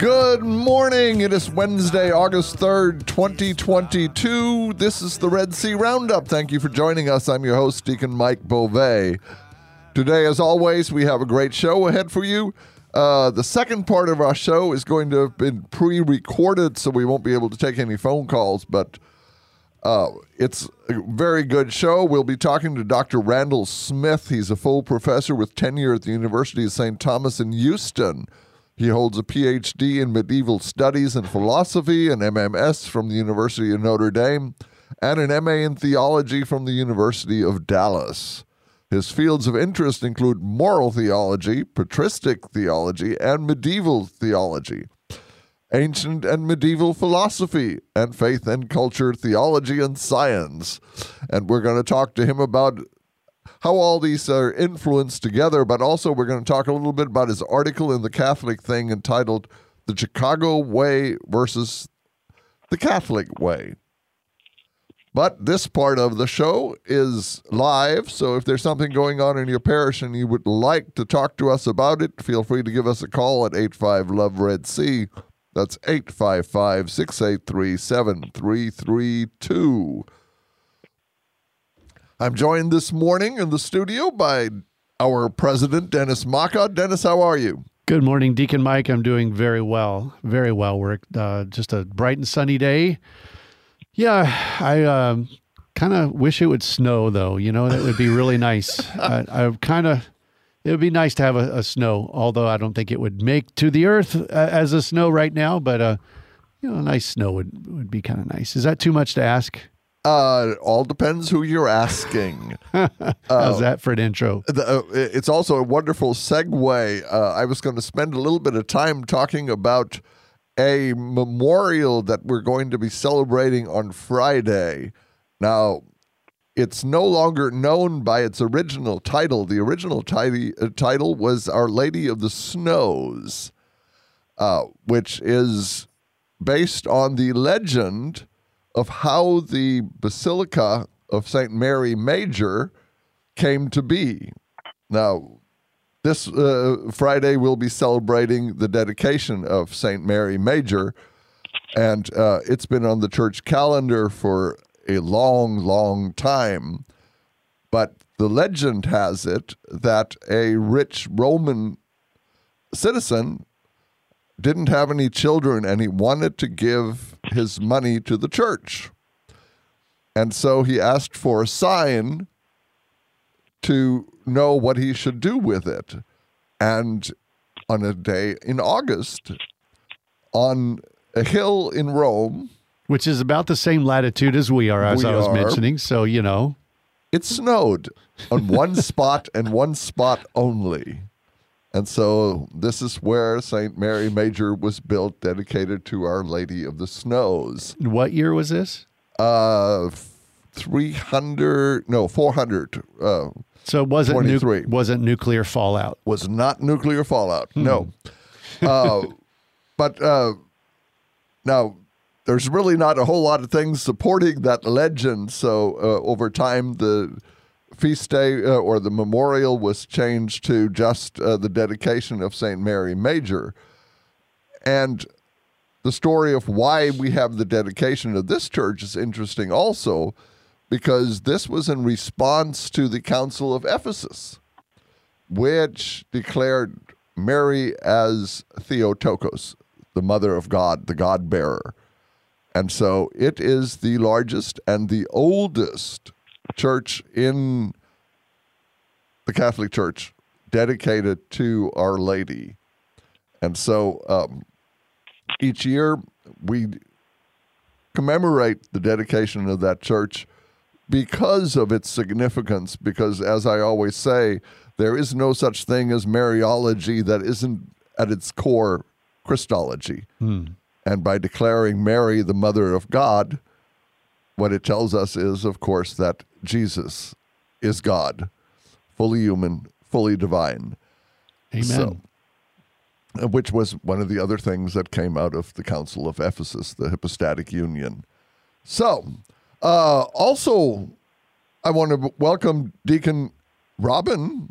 Good morning. It is Wednesday, August 3rd, 2022. This is the Red C Roundup. Thank you for joining us. I'm your host, Deacon Mike Beauvais. Today, as always, we have a great show ahead for you. Uh, the second part of our show is going to have been pre recorded, so we won't be able to take any phone calls, but uh, it's a very good show. We'll be talking to Dr. Randall Smith. He's a full professor with tenure at the University of St. Thomas in Houston. He holds a PhD in medieval studies and philosophy, an MMS from the University of Notre Dame, and an MA in theology from the University of Dallas. His fields of interest include moral theology, patristic theology, and medieval theology, ancient and medieval philosophy, and faith and culture theology and science. And we're going to talk to him about how all these are influenced together, but also we're going to talk a little bit about his article in the Catholic thing entitled The Chicago Way versus the Catholic Way. But this part of the show is live, so if there's something going on in your parish and you would like to talk to us about it, feel free to give us a call at 85 Love Red C. That's 855 683 7332. I'm joined this morning in the studio by our president, Dennis Maka. Dennis, how are you? Good morning, Deacon Mike. I'm doing very well, very well. We're uh, just a bright and sunny day. Yeah, I uh, kind of wish it would snow, though. You know, that would be really nice. I, I kind of, it would be nice to have a, a, snow, although I don't think it would make to the earth uh, as a snow right now. But uh, you know, a nice snow would would be kind of nice. Is that too much to ask? Uh, it all depends who you're asking. How's uh, that for an intro? The, uh, it's also a wonderful segue. Uh, I was going to spend a little bit of time talking about a memorial that we're going to be celebrating on Friday. Now, it's no longer known by its original title. The original title, uh, title was Our Lady of the Snows, uh, which is based on the legend of how the Basilica of St. Mary Major came to be. Now, this uh, Friday we'll be celebrating the dedication of St. Mary Major, and uh, it's been on the church calendar for a long, long time. But the legend has it that a rich Roman citizen didn't have any children and he wanted to give his money to the church. And so he asked for a sign to know what he should do with it. And on a day in August, on a hill in Rome, which is about the same latitude as we are, as we I was are, mentioning. So, you know, it snowed on one spot and one spot only. And so this is where St. Mary Major was built, dedicated to Our Lady of the Snows. What year was this? Uh, 300, no, 400. Uh, so it wasn't, nu- wasn't nuclear fallout? Was not nuclear fallout, hmm. no. uh, but uh, now, there's really not a whole lot of things supporting that legend. So uh, over time, the feast day uh, or the memorial was changed to just uh, the dedication of St. Mary Major. And the story of why we have the dedication of this church is interesting also because this was in response to the Council of Ephesus, which declared Mary as Theotokos, the mother of God, the God bearer. And so it is the largest and the oldest church in the Catholic Church dedicated to Our Lady. And so um, each year we commemorate the dedication of that church because of its significance. Because, as I always say, there is no such thing as Mariology that isn't at its core Christology. Hmm. And by declaring Mary the mother of God, what it tells us is, of course, that Jesus is God, fully human, fully divine. Amen. So, which was one of the other things that came out of the Council of Ephesus, the hypostatic union. So, uh, also, I want to welcome Deacon Robin,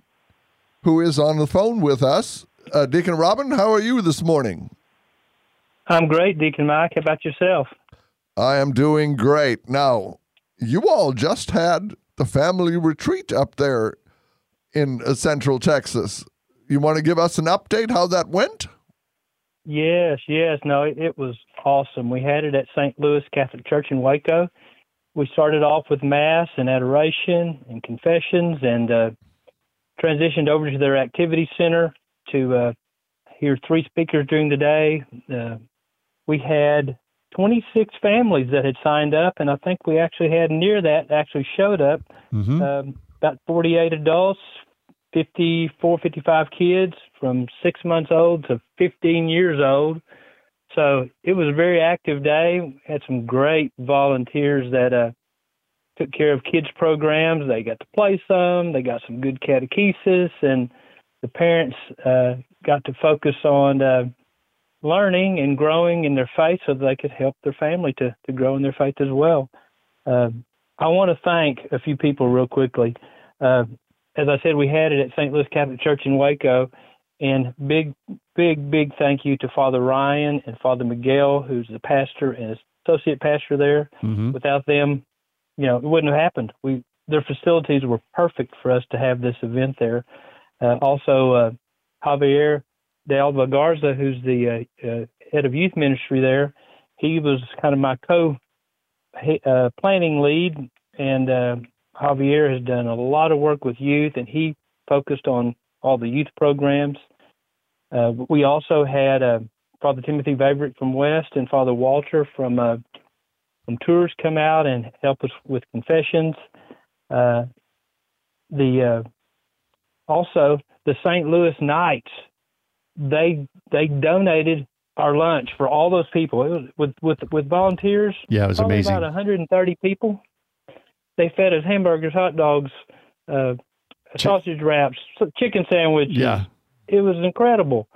who is on the phone with us. Uh, Deacon Robin, how are you this morning? I'm great, Deacon Mike. How about yourself? I am doing great. Now, you all just had the family retreat up there in uh, Central Texas. You want to give us an update how that went? Yes, yes. No, it, it was awesome. We had it at St. Louis Catholic Church in Waco. We started off with Mass and adoration and confessions and uh, transitioned over to their activity center to uh, hear three speakers during the day. Uh, we had 26 families that had signed up, and I think we actually had near that actually showed up. Mhm. Um, about 48 adults, 54, 55 kids from six months old to 15 years old. So it was a very active day. We had some great volunteers that uh, took care of kids' programs. They got to play some, they got some good catechesis, and the parents uh, got to focus on uh, learning and growing in their faith so they could help their family to, to grow in their faith as well. Uh, I want to thank a few people real quickly. Uh, as I said, we had it at St. Louis Catholic Church in Waco, and big, big, big thank you to Father Ryan and Father Miguel, who's the pastor and associate pastor there. Mhm. Without them, you know, it wouldn't have happened. We their facilities were perfect for us to have this event there. Uh, also, uh, Javier de Alba Garza, who's the uh, uh, head of youth ministry there, he was kind of my co uh, planning lead, and Javier has done a lot of work with youth, and he focused on all the youth programs. Uh, we also had uh, Father Timothy Vaverek from West and Father Walter from uh, from Tours come out and help us with confessions. The also the St. Louis Knights they they donated our lunch for all those people. It was with with with volunteers. Yeah, it was amazing. About 130 people. They fed us hamburgers, hot dogs, uh, Chi- sausage wraps, chicken sandwiches. Yeah. It was incredible.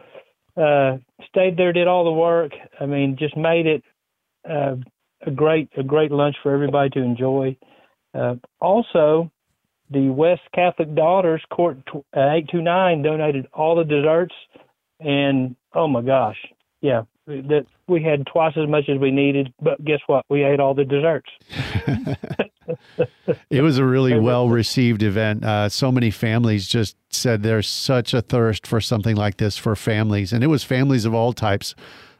Uh, stayed there, did all the work. I mean, just made it uh, a great a great lunch for everybody to enjoy. Uh, also, the West Catholic Daughters Court uh, 829 donated all the desserts, and oh my gosh, yeah, that we had twice as much as we needed. But guess what? We ate all the desserts. It was a really well received event. Uh, so many families just said there's such a thirst for something like this for families, and it was families of all types.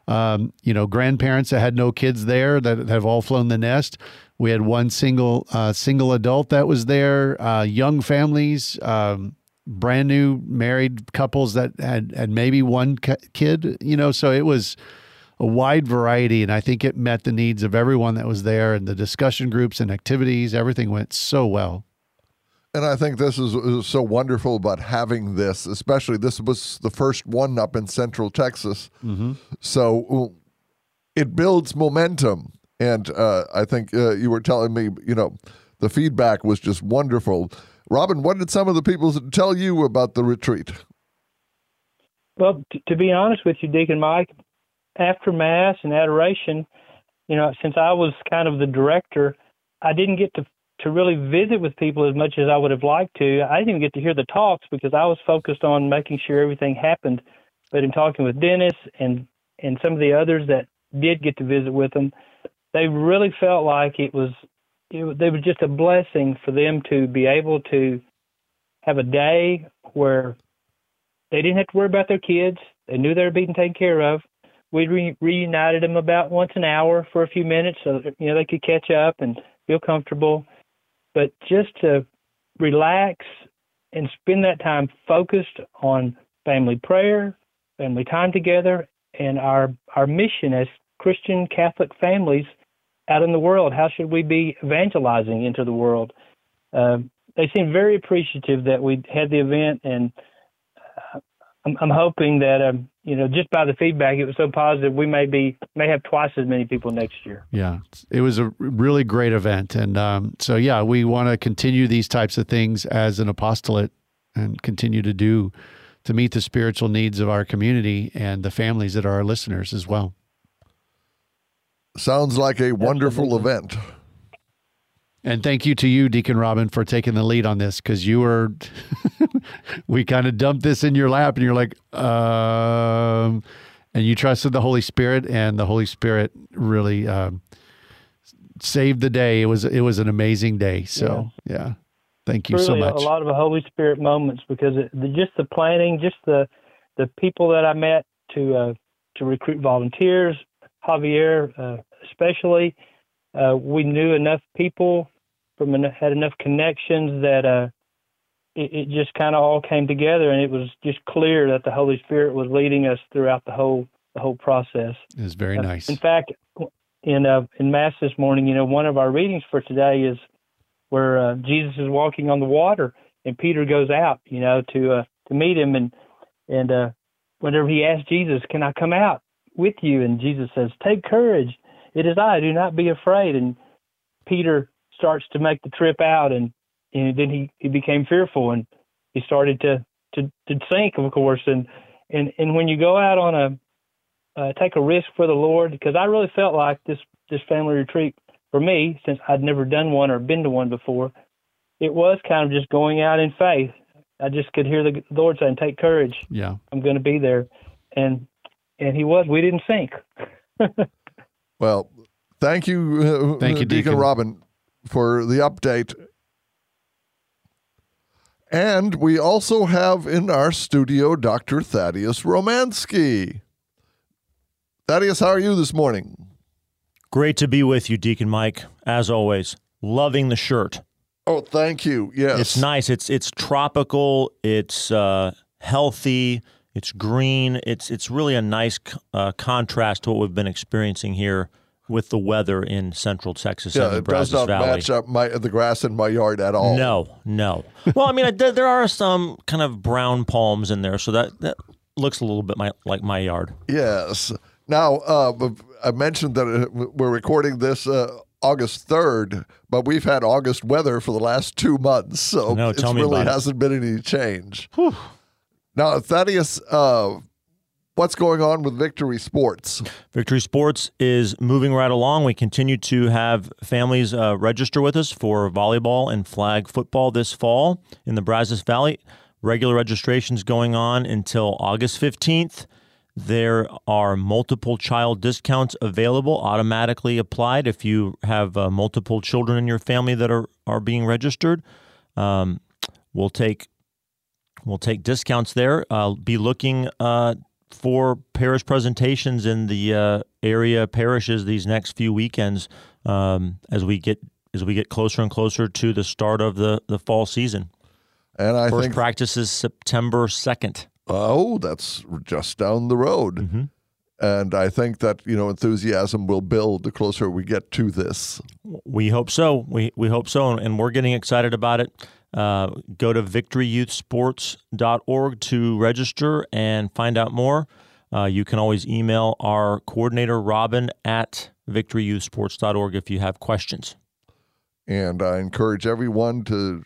Um, you know, grandparents that had no kids there that have all flown the nest. We had one single uh, single adult that was there. Uh, young families, um, brand new married couples that had had maybe one kid. You know, so it was a wide variety, and I think it met the needs of everyone that was there, and the discussion groups and activities. Everything went so well. And I think this is, is so wonderful about having this, especially this was the first one up in Central Texas. So uh, it builds momentum. And uh, I think uh, you were telling me, you know, the feedback was just wonderful. Robin, what did some of the people tell you about the retreat? Well, t- to be honest with you, Deacon Mike, after Mass and adoration, you know, since I was kind of the director, I didn't get to to really visit with people as much as I would have liked to. I didn't even get to hear the talks because I was focused on making sure everything happened. But in talking with Dennis and and some of the others that did get to visit with them, they really felt like it was it, it was just a blessing for them to be able to have a day where they didn't have to worry about their kids. They knew they were being taken care of. We re- reunited them about once an hour for a few minutes, so you know they could catch up and feel comfortable. But just to relax and spend that time focused on family prayer, family time together, and our our mission as Christian Catholic families out in the world. How should we be evangelizing into the world? Um, they seemed very appreciative that we had the event, and uh, I'm, I'm hoping that um, you know just by the feedback, it was so positive. We may be may have twice as many people next year. Yeah, it was a really great event, and um, so yeah, we want to continue these types of things as an apostolate and continue to do to meet the spiritual needs of our community and the families that are our listeners as well. Sounds like a wonderful event. And thank you to you, Deacon Robin, for taking the lead on this because you were, we kind of dumped this in your lap and you're like, um, and you trusted the Holy Spirit, and the Holy Spirit really um, saved the day. It was it was an amazing day. So yeah, yeah. thank you really so much. A lot of Holy Spirit moments because it, the, just the planning, just the the people that I met to uh, to recruit volunteers, Javier uh, especially. Uh, we knew enough people from had enough connections that uh, it, it just kind of all came together, and it was just clear that the Holy Spirit was leading us throughout the whole the whole process. It was very Uh, nice. In fact, in uh, in mass this morning, you know, one of our readings for today is where uh, Jesus is walking on the water, and Peter goes out, you know, to uh, to meet him, and and uh, whenever he asks Jesus, "Can I come out with you?" and Jesus says, "Take courage, it is I. Do not be afraid." And Peter starts to make the trip out, and and then he he became fearful, and he started to to to sink, of course, and and and when you go out on a uh, take a risk for the Lord because I really felt like this this family retreat for me, since I'd never done one or been to one before, it was kind of just going out in faith. I just could hear the Lord saying, "Take courage, yeah. I'm going to be there," and and He was. We didn't sink. Well, thank you, uh, Thank you, Deacon Deacon. Robin, for the update. And we also have in our studio Dr. Thaddeus Romansky. Thaddeus, how are you this morning? Great to be with you, Deacon Mike. As always, loving the shirt. Oh, thank you. Yes. It's nice. It's it's tropical. It's uh, healthy. It's green. It's it's really a nice uh, contrast to what we've been experiencing here with the weather in Central Texas Yeah, and the it does not Valley. match up my the grass in my yard at all. No, no. Well, I mean, I, there are some kind of brown palms in there, so that that looks a little bit my, like my yard. Yes. Now, uh, I mentioned that uh, we're recording this uh, August 3rd, but we've had August weather for the last two months, so No, it really hasn't been any change. Now, Thaddeus, uh, what's going on with Victory Sports? Victory Sports is moving right along. We continue to have families uh, register with us for volleyball and flag football this fall in the Brazos Valley. Regular registrations going on until August 15th. There are multiple child discounts available, automatically applied if you have uh, multiple children in your family that are, are being registered. Um, we'll take we'll take discounts there. Uh, be looking uh, for parish presentations in the uh, area parishes these next few weekends um, as we get as we get closer and closer to the start of the, the fall season. And I First think, practice is September second. oh, that's just down the road. Mm-hmm. And I think that, you know, enthusiasm will build the closer we get to this. We hope so. We we hope so, and we're getting excited about it. Uh, go to victoryyouthsports.org to register and find out more. Uh, you can always email our coordinator Robin at victoryyouthsports.org if you have questions. And I encourage everyone to,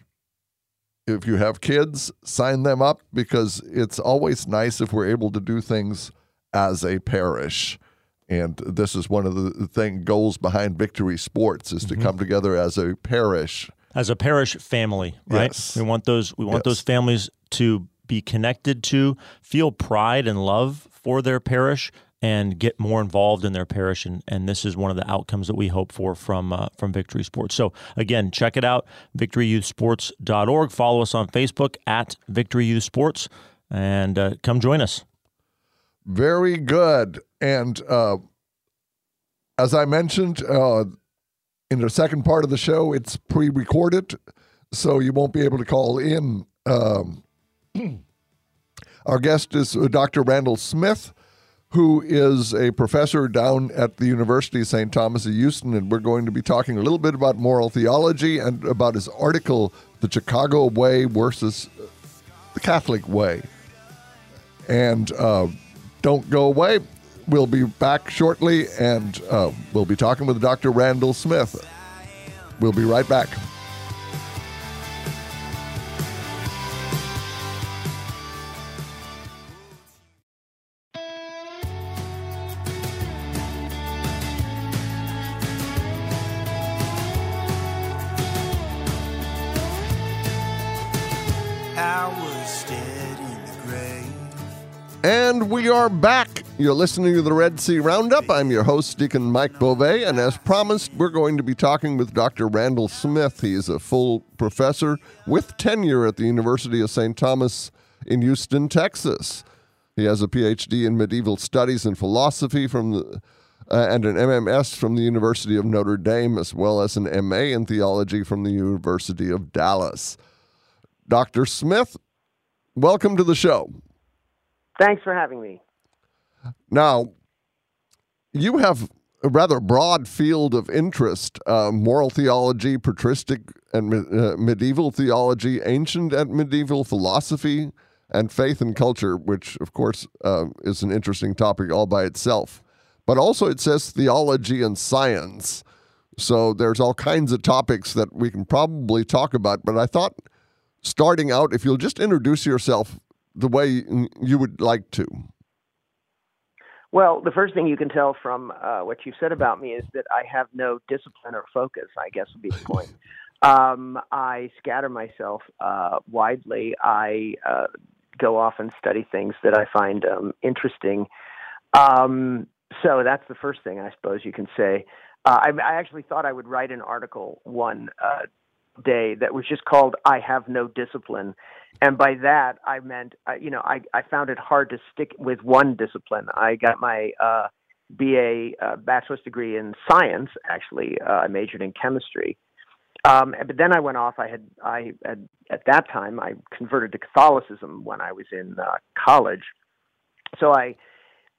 if you have kids, sign them up because it's always nice if we're able to do things as a parish. And this is one of the thing goals behind Victory Sports is to come together as a parish. As a parish family, right? Yes. We want those we want Yes. those families to be connected to, feel pride and love for their parish and get more involved in their parish and, and this is one of the outcomes that we hope for from uh, from Victory Sports. So again, check it out victoryyouthsports.org. Follow us on Facebook at Victory Youth Sports and uh, come join us. Very good. And uh, as I mentioned uh, in the second part of the show, it's pre recorded, so you won't be able to call in. Um, our guest is uh, Dr. Randall Smith, who is a professor down at the University of St. Thomas of Houston, and we're going to be talking a little bit about moral theology and about his article, The Chicago Way versus the Catholic Way. And uh, don't go away. We'll be back shortly, and uh, we'll be talking with Dr. Randall Smith. We'll be right back. And we are back. You're listening to the Red C Roundup. I'm your host, Deacon Mike Beauvais, and as promised, we're going to be talking with Dr. Randall Smith. He is a full professor with tenure at the University of St. Thomas in Houston, Texas. He has a PhD in medieval studies and philosophy from the, uh, and an MMS from the University of Notre Dame, as well as an MA in theology from the University of Dallas. Dr. Smith, welcome to the show. Thanks for having me. Now, you have a rather broad field of interest uh, moral theology, patristic and uh, medieval theology, ancient and medieval philosophy, and faith and culture, which, of course, uh, is an interesting topic all by itself. But also, it says theology and science. So there's all kinds of topics that we can probably talk about. But I thought, starting out, if you'll just introduce yourself the way you would like to? Well, the first thing you can tell from uh, what you've said about me is that I have no discipline or focus, I guess would be the point. Um, I scatter myself uh, widely. I uh, go off and study things that I find um, interesting. Um, so that's the first thing I suppose you can say. Uh, I, I, actually thought I would write an article one uh, day that was just called "I Have No Discipline," and by that I meant, uh, you know, I, I found it hard to stick with one discipline. I got my uh, BA uh, bachelor's degree in science. Actually, uh, I majored in chemistry. Um, but then I went off. I had, I had, at that time, I converted to Catholicism when I was in uh, college. So I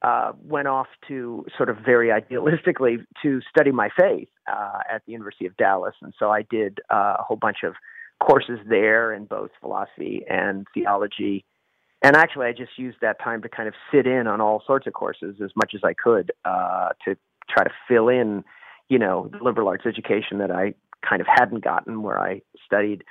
uh, went off to sort of very idealistically to study my faith uh, at the University of Dallas, and so I did uh, a whole bunch of courses there in both philosophy and theology. And actually, I just used that time to kind of sit in on all sorts of courses as much as I could uh, to try to fill in, you know, the liberal arts education that I kind of hadn't gotten where I studied.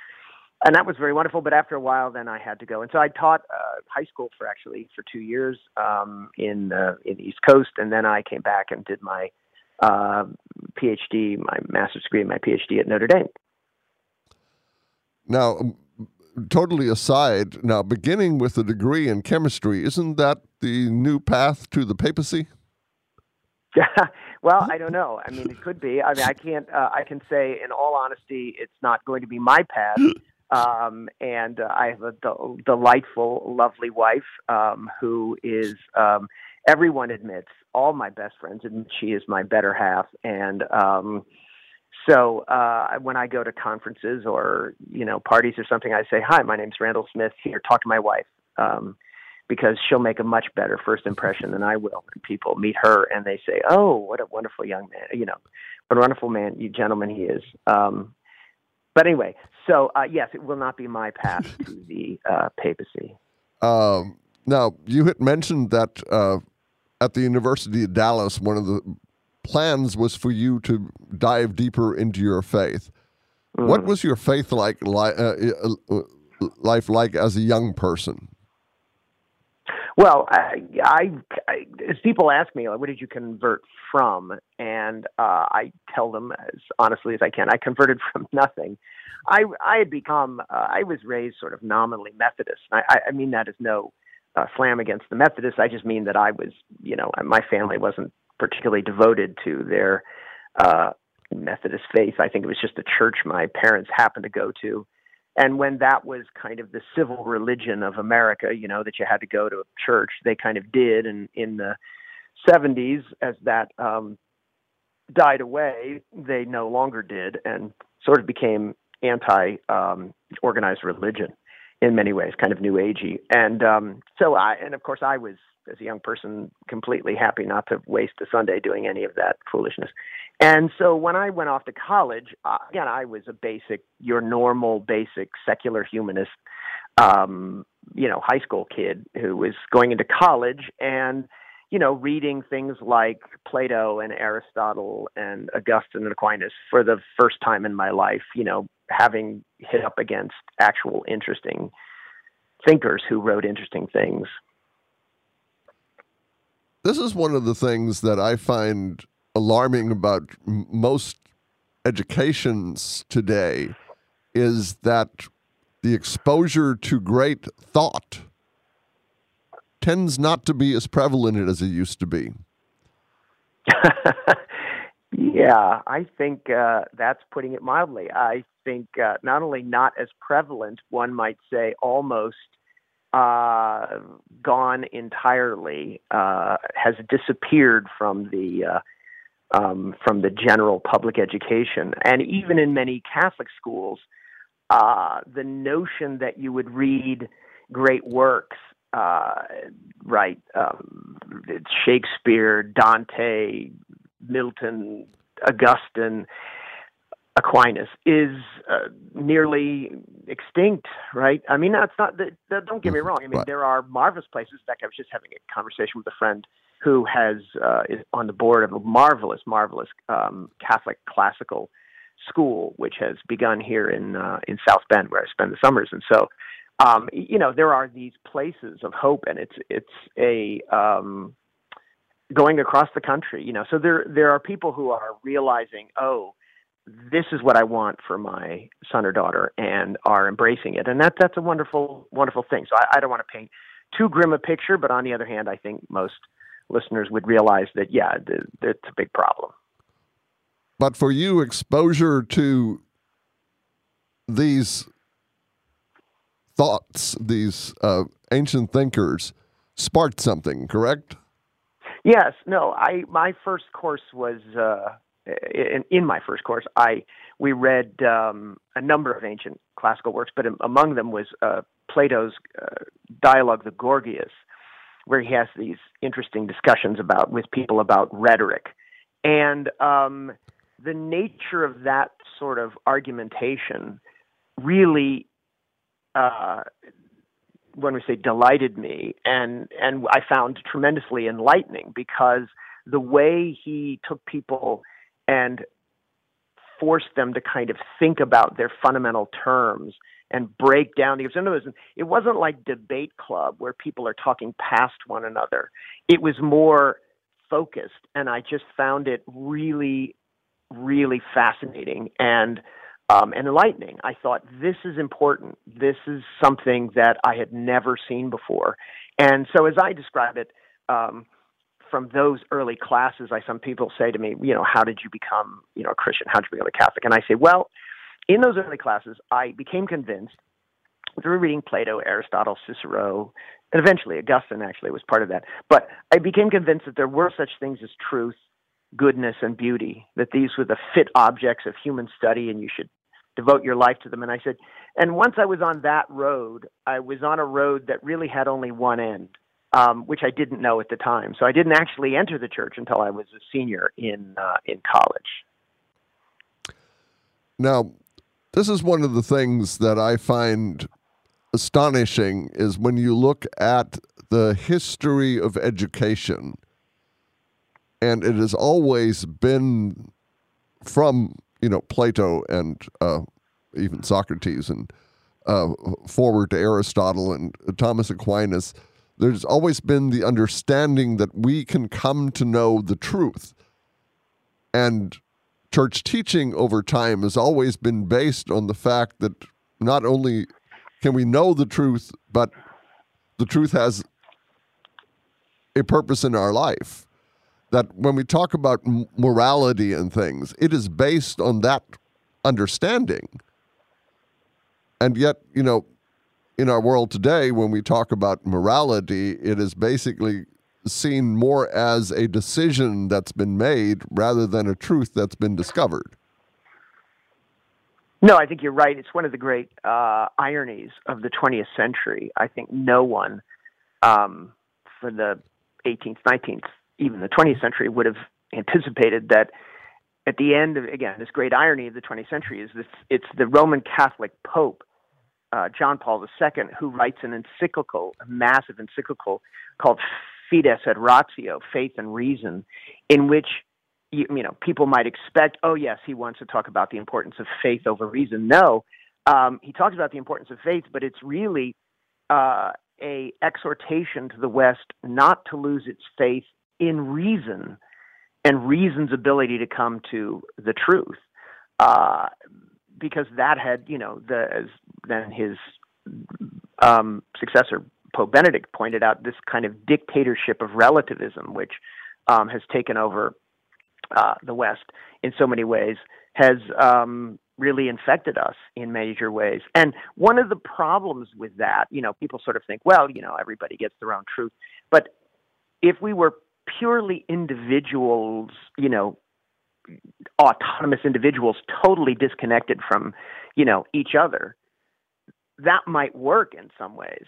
And that was very wonderful. But after a while, then I had to go. And so I taught uh, high school for actually for two years um, in uh, in the East Coast, and then I came back and did my uh, PhD, my master's degree, and my PhD at Notre Dame. Now, um, totally aside, now beginning with a degree in chemistry, isn't that the new path to the papacy? well, I don't know. I mean, it could be. I mean, I can't. Uh, I can say, in all honesty, it's not going to be my path. Um, and uh, I have a de- delightful, lovely wife um, who is. Um, everyone admits. All my best friends admit she is my better half, and um, so uh, when I go to conferences or you know parties or something, I say, "Hi, my name's Randall Smith. Here, talk to my wife," um, because she'll make a much better first impression than I will. And people meet her and they say, "Oh, what a wonderful young man! You know, what a wonderful man, you gentleman he is." Um, but anyway, so uh, yes, it will not be my path to the uh, papacy. Um, now, you had mentioned that uh, at the University of Dallas, one of the plans was for you to dive deeper into your faith. Mm-hmm. What was your faith like li- uh, uh, uh, life like as a young person? Well, I, I, I, as people ask me, like, what did you convert from? And uh, I tell them as honestly as I can, I converted from nothing. I, I had become, uh, I was raised sort of nominally Methodist. I, I mean that as no uh, slam against the Methodists. I just mean that I was, you know, my family wasn't particularly devoted to their uh, Methodist faith. I think it was just a church my parents happened to go to. And when that was kind of the civil religion of America, you know, that you had to go to a church, they kind of did. And in the 70s, as that um, died away, they no longer did and sort of became anti um, organized religion in many ways, kind of new agey. And um, so I, and of course, I was as a young person completely happy not to waste a Sunday doing any of that foolishness. And so when I went off to college, uh, again, I was a basic, your normal, basic secular humanist. Um, you know high school kid who was going into college and you know reading things like Plato and Aristotle and Augustine and Aquinas for the first time in my life. You know, having hit up against actual interesting thinkers who wrote interesting things. This is one of the things that I find alarming about most educations today is that the exposure to great thought tends not to be as prevalent as it used to be. yeah, I think uh, that's putting it mildly. I think uh, not only not as prevalent, one might say almost uh, gone entirely, uh, has disappeared from the uh, um, from the general public education, and even in many Catholic schools, uh, the notion that you would read great works, uh, right? Um, Shakespeare, Dante, Milton, Augustine, Aquinas is uh, nearly extinct, right? I mean, that's not. That, that, don't get me wrong. I mean, right. there are marvelous places. In fact, I was just having a conversation with a friend who has uh, is on the board of a marvelous, marvelous um, Catholic classical school, which has begun here in uh, in South Bend, where I spend the summers. And so, um, you know, there are these places of hope, and it's it's a um, going across the country. You know, so there there are people who are realizing, oh this is what I want for my son or daughter and are embracing it. And that that's a wonderful, wonderful thing. So I, I don't want to paint too grim a picture, but on the other hand, I think most listeners would realize that, yeah, it's a big problem. But for you, exposure to these thoughts, these uh, ancient thinkers, sparked something, correct? Yes. No. I my first course was uh, in, in my first course, I we read um, a number of ancient classical works, but among them was uh, Plato's uh, dialogue, the Gorgias, where he has these interesting discussions about with people about rhetoric, and um, the nature of that sort of argumentation really. Uh, when we say delighted me and and I found tremendously enlightening because the way he took people and force them to kind of think about their fundamental terms and break down the words, it wasn't like debate club where people are talking past one another. It was more focused and I just found it really, really fascinating and um, and enlightening. I thought this is important. This is something that I had never seen before. And so as I describe it, um, from those early classes, I some people say to me, you know, how did you become, you know, a Christian? How did you become a Catholic? And I say, well, in those early classes, I became convinced through reading Plato, Aristotle, Cicero, and eventually Augustine actually was part of that. But I became convinced that there were such things as truth, goodness, and beauty, that these were the fit objects of human study and you should devote your life to them. And I said, and once I was on that road, I was on a road that really had only one end um, which I didn't know at the time. So I didn't actually enter the church until I was a senior in uh, in college. Now, this is one of the things that I find astonishing is when you look at the history of education, and it has always been from you know Plato and uh, even Socrates and uh, forward to Aristotle and Thomas Aquinas there's always been the understanding that we can come to know the truth. And church teaching over time has always been based on the fact that not only can we know the truth, but the truth has a purpose in our life. That when we talk about morality and things, it is based on that understanding. And yet, you know, in our world today, when we talk about morality, it is basically seen more as a decision that's been made rather than a truth that's been discovered. No, I think you're right. It's one of the great uh, ironies of the 20th century. I think no one um, for the 18th, 19th, even the 20th century would have anticipated that at the end of, again, this great irony of the 20th century is this, it's the Roman Catholic Pope uh, John Paul II, who writes an encyclical, a massive encyclical called Fides et Ratio, Faith and Reason, in which you, you, know people might expect, oh yes, he wants to talk about the importance of faith over reason. No, um, he talks about the importance of faith, but it's really uh, a exhortation to the West not to lose its faith in reason and reason's ability to come to the truth. Uh, because that had, you know, the as then his um, successor Pope Benedict pointed out, this kind of dictatorship of relativism, which um, has taken over uh, the West in so many ways, has um, really infected us in major ways. And one of the problems with that, you know, people sort of think, well, you know, everybody gets their own truth, but if we were purely individuals, you know, autonomous individuals totally disconnected from, you know, each other, that might work in some ways.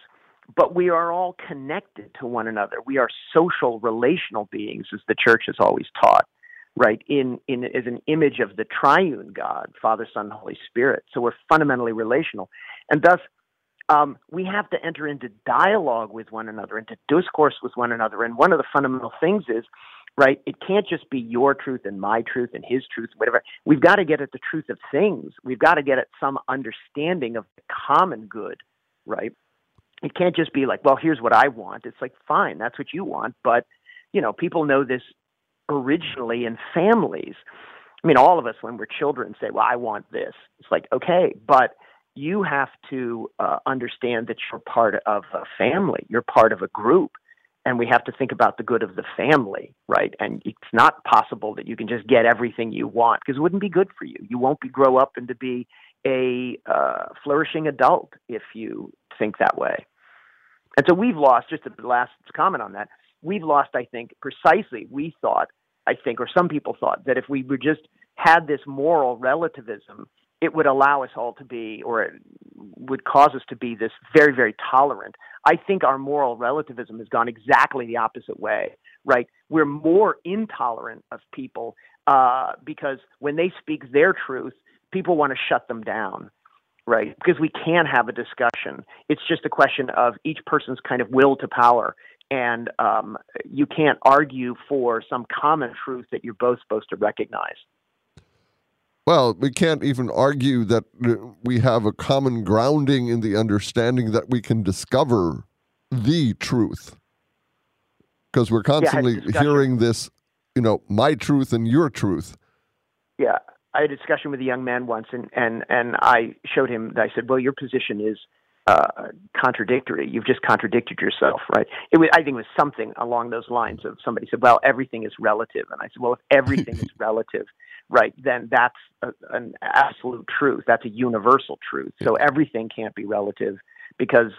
But we are all connected to one another. We are social, relational beings, as the church has always taught, right? In in as an image of the triune God, Father, Son, Holy Spirit. So we're fundamentally relational, and thus um, we have to enter into dialogue with one another, into discourse with one another. And one of the fundamental things is, right, it can't just be your truth and my truth and his truth, whatever. We've got to get at the truth of things. We've got to get at some understanding of the common good, right? It can't just be like, well, here's what I want. It's like, fine, that's what you want. But, you know, people know this originally in families. I mean, all of us, when we're children, say, well, I want this. It's like, okay, but you have to uh, understand that you're part of a family, you're part of a group, and we have to think about the good of the family, right? And it's not possible that you can just get everything you want because it wouldn't be good for you. You won't be grow up and to be a uh, flourishing adult if you think that way. And so we've lost, just the last comment on that, we've lost, I think, precisely, we thought, I think, or some people thought, that if we were just had this moral relativism it would allow us all to be, or would cause us to be this very, very tolerant. I think our moral relativism has gone exactly the opposite way, right? We're more intolerant of people uh, because when they speak their truth, people want to shut them down, right? Because we can have a discussion. It's just a question of each person's kind of will to power. And um, you can't argue for some common truth that you're both supposed to recognize. Well, we can't even argue that uh, we have a common grounding in the understanding that we can discover the truth. Because we're constantly yeah, hearing this, you know, my truth and your truth. Yeah. I had a discussion with a young man once, and, and, and I showed him, that I said, well, your position is uh, contradictory. You've just contradicted yourself, right? It was, I think it was something along those lines of somebody said, well, everything is relative. And I said, well, if everything is relative, right, then that's a, an absolute truth. That's a universal truth. So everything can't be relative because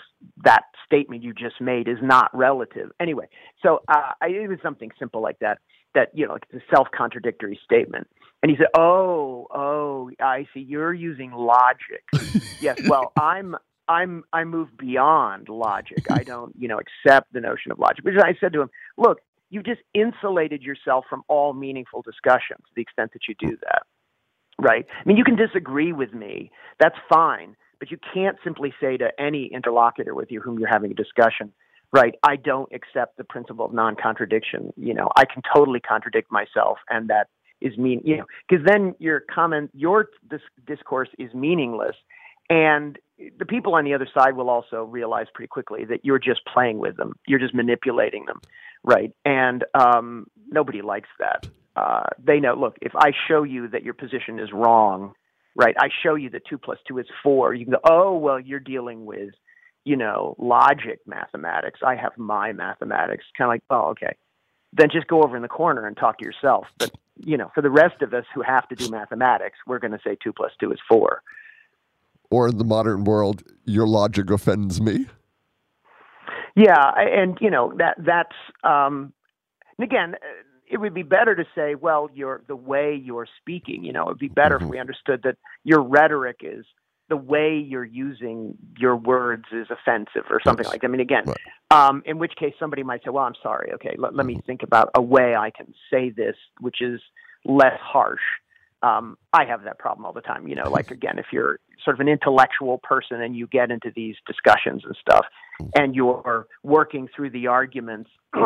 that statement you just made is not relative. Anyway, so uh, I, it was something simple like that. That you know, like a self-contradictory statement. And he said, "Oh, oh, I see. You're using logic. yes. Well, I'm I'm I move beyond logic. I don't, you know, accept the notion of logic. Which I said to him, look, you've just insulated yourself from all meaningful discussion to the extent that you do that. Right? I mean, you can disagree with me. That's fine. But you can't simply say to any interlocutor with you whom you're having a discussion, right, I don't accept the principle of non contradiction. You know, I can totally contradict myself, and that is mean, you know, because then your comment, your dis- discourse is meaningless. And the people on the other side will also realize pretty quickly that you're just playing with them. You're just manipulating them, right? And um, nobody likes that. Uh, they know. Look, if I show you that your position is wrong, right? I show you that two plus two is four. You can go, oh well, you're dealing with, you know, logic mathematics. I have my mathematics. Kind of like, oh, okay. Then just go over in the corner and talk to yourself. But you know, for the rest of us who have to do mathematics, we're going to say two plus two is four or in the modern world, your logic offends me. Yeah, and you know that that's um, and again, it would be better to say, well, your the way you're speaking. You know, it'd be better mm-hmm. if we understood that your rhetoric is the way you're using your words is offensive or something like that. I mean, again, right. um, in which case somebody might say, well, I'm sorry. Okay, let, let mm-hmm. me think about a way I can say this, which is less harsh um, I have that problem all the time. You know, like again, if you're sort of an intellectual person and you get into these discussions and stuff, and you're working through the arguments.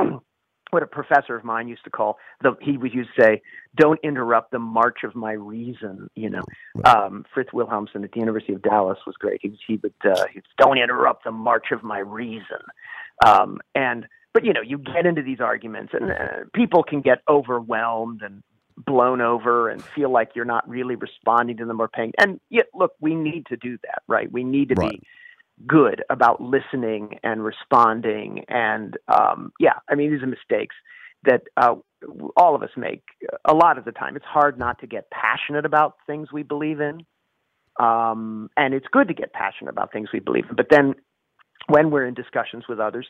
what a professor of mine used to call the he would used to say don't interrupt the march of my reason you know um, fritz wilhelmsen at the university of dallas was great he, he would uh, he would don't interrupt the march of my reason um, and but you know you get into these arguments and uh, people can get overwhelmed and blown over and feel like you're not really responding to them or paying. And yet look we need to do that right? We need to Right. be good about listening and responding. And um, yeah i mean these are mistakes that uh, all of us make a lot of the time. It's hard not to get passionate about things we believe in. Um, and it's good to get passionate about things we believe in. But then when we're in discussions with others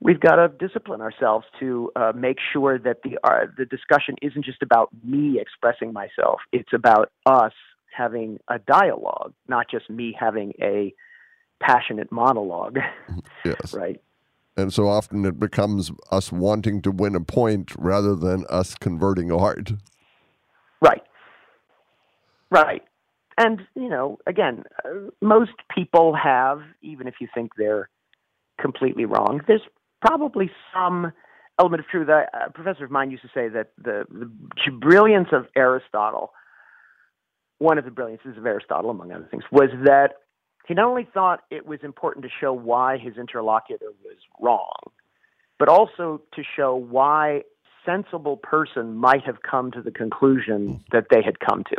we've got to discipline ourselves to uh, make sure that the uh, the discussion isn't just about me expressing myself it's about us having a dialogue not just me having a passionate monologue, Yes. right? And so often it becomes us wanting to win a point rather than us converting a heart. Right. Right. And, you know, again, uh, most people have, even if you think they're completely wrong, there's probably some element of truth. A, professor of mine used to say that the, the brilliance of Aristotle, one of the brilliances of Aristotle, among other things, was that he not only thought it was important to show why his interlocutor was wrong, but also to show why sensible person might have come to the conclusion hmm. that they had come to.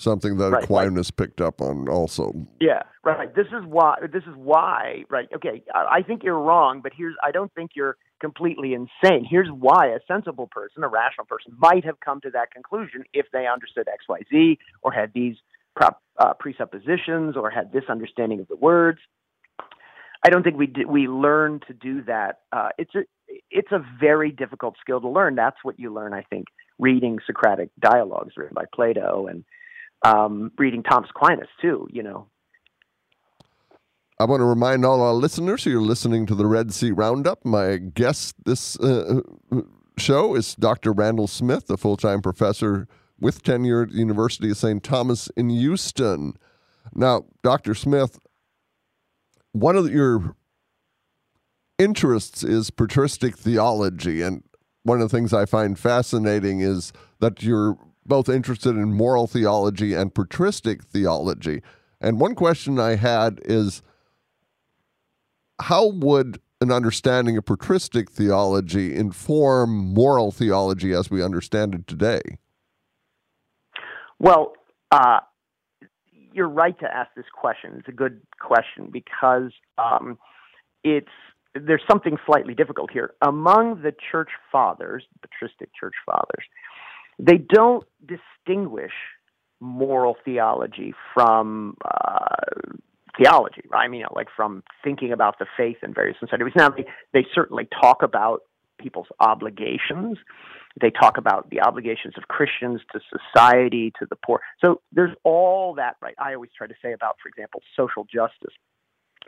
Something that Right, Aquinas picked up on also. Yeah, right. This is why. This is why. Right. Okay. I, I think you're wrong, but here's. I don't think you're completely insane. Here's why a sensible person, a rational person, might have come to that conclusion if they understood X, Y, Z, or had these prop, uh, presuppositions, or had this understanding of the words. I don't think we d- we learn to do that. Uh, it's a it's a very difficult skill to learn. That's what you learn, I think, reading Socratic dialogues written by Plato and um, reading Thomas Aquinas too. You know, I want to remind all our listeners you're listening to the Red C Roundup. My guest this uh, show is Dr. Randall Smith, a full time professor with tenure at the University of St. Thomas in Houston. Now, Dr. Smith, one of your interests is patristic theology. And one of the things I find fascinating is that you're both interested in moral theology and patristic theology. And one question I had is how would an understanding of patristic theology inform moral theology as we understand it today? Well, uh, you're right to ask this question. It's a good question because um, it's there's something slightly difficult here. Among the church fathers, patristic church fathers, they don't distinguish moral theology from uh, theology, right? I mean, you know, like from thinking about the faith in various sensibilities. Now, they, they certainly talk about people's obligations. They talk about the obligations of Christians to society, to the poor. So there's all that, right? I always try to say about, for example, social justice.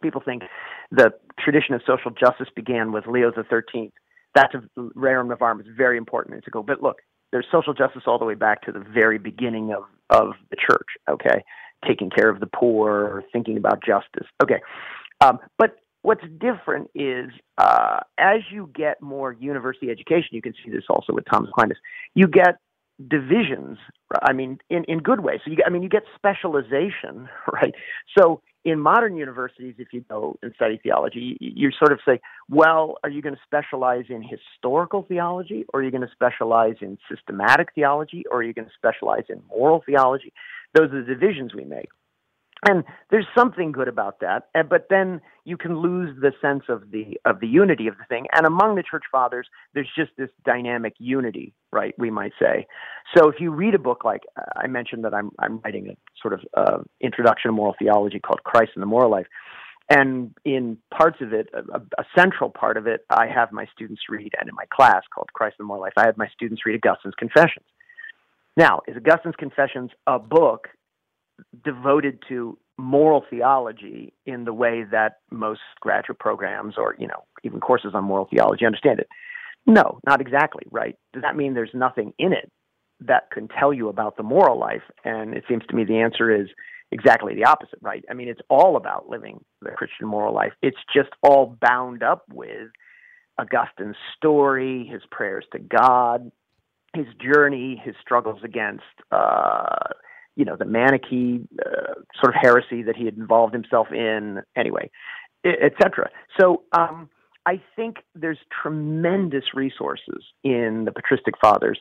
People think the tradition of social justice began with Leo the Thirteenth. That's a rerum novarum. It's very important to go. But look, there's social justice all the way back to the very beginning of of the church. Okay, taking care of the poor, thinking about justice. Okay, um, but what's different is uh, as you get more university education, you can see this also with Thomas Aquinas. You get divisions. I mean, in in good ways. So you, I mean, you get specialization, right? So in modern universities, if you go and study theology, you, you sort of say, well, are you going to specialize in historical theology, or are you going to specialize in systematic theology, or are you going to specialize in moral theology? Those are the divisions we make. And there's something good about that, uh, but then you can lose the sense of the of the unity of the thing. And among the church fathers, there's just this dynamic unity, right? We might say. So if you read a book like I mentioned that I'm I'm writing a sort of uh, introduction to moral theology called Christ and the Moral Life, and in parts of it, a, a central part of it, I have my students read, and in my class called Christ and the Moral Life, I have my students read Augustine's Confessions. Now, is Augustine's Confessions a book devoted to moral theology in the way that most graduate programs or you know even courses on moral theology understand it no not exactly right does that mean there's nothing in it that can tell you about the moral life? And it seems to me the answer is exactly the opposite, right? I mean, it's all about living the Christian moral life. It's just all bound up with Augustine's story, his prayers to God, his journey, his struggles against, uh, you know, the Manichae uh, sort of heresy that he had involved himself in, anyway, etc. So um, I think there's tremendous resources in the patristic fathers,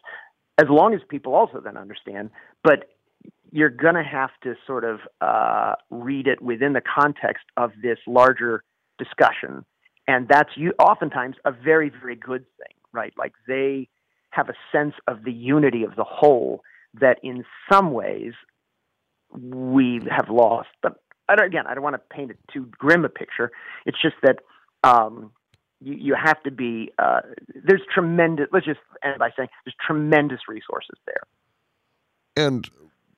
as long as people also then understand. But you're going to have to sort of uh, read it within the context of this larger discussion, and that's you oftentimes a very very good thing, right? Like they have a sense of the unity of the whole that in some ways we have lost. But I don't, again, I don't want to paint it too grim a picture. It's just that um, you, you have to be. Uh, there's tremendous. Let's just end by saying there's tremendous resources there. And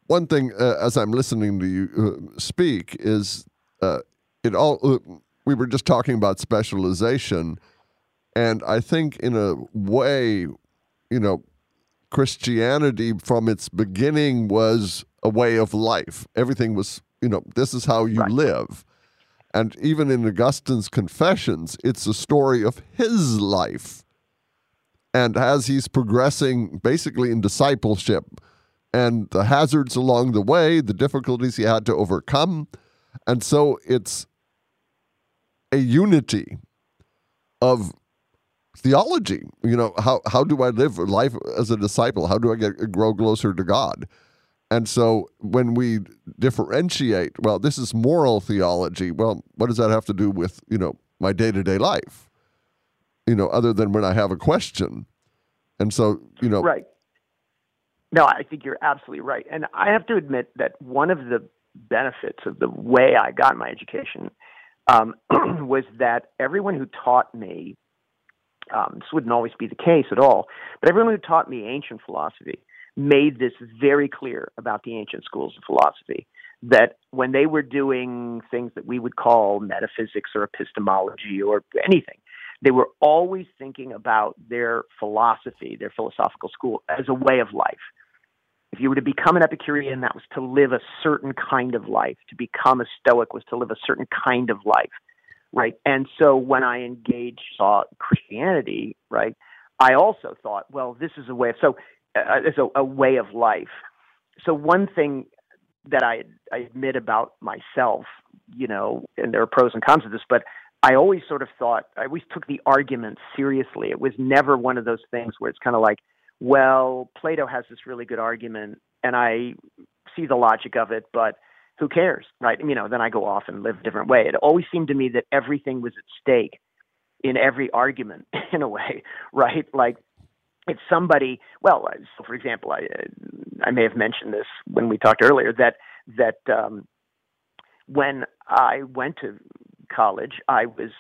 one thing, uh, as I'm listening to you uh, speak, is uh, it all. Uh, we were just talking about specialization, and I think in a way, you know, Christianity from its beginning was a way of life. Everything was, you know, this is how you Right. live. And even in Augustine's Confessions, it's a story of his life. And as he's progressing basically in discipleship and the hazards along the way, the difficulties he had to overcome. And so it's a unity of theology. You know, how, how do I live life as a disciple? How do I get grow closer to God? And so when we differentiate, well, this is moral theology. Well, what does that have to do with, you know, my day-to-day life? You know, other than when I have a question. And so, you know, Right. No, I think you're absolutely right. And I have to admit that one of the benefits of the way I got my education um, was that everyone who taught me, um, this wouldn't always be the case at all, but everyone who taught me ancient philosophy made this very clear about the ancient schools of philosophy that when they were doing things that we would call metaphysics or epistemology or anything, they were always thinking about their philosophy, their philosophical school, as a way of life. If you were to become an Epicurean, that was to live a certain kind of life. To become a Stoic was to live a certain kind of life, right? And so when I engaged saw Christianity, right, I also thought, well, this is a way of so uh, it's a, a way of life. So one thing that I, I admit about myself, you know, and there are pros and cons of this, but I always sort of thought I always took the argument seriously. It was never one of those things where it's kind of like, well, Plato has this really good argument, and I see the logic of it, but who cares, right? You know, then I go off and live a different way. It always seemed to me that everything was at stake in every argument, in a way, right? Like if somebody, well, so for example, I I may have mentioned this when we talked earlier that that um, when I went to college, I was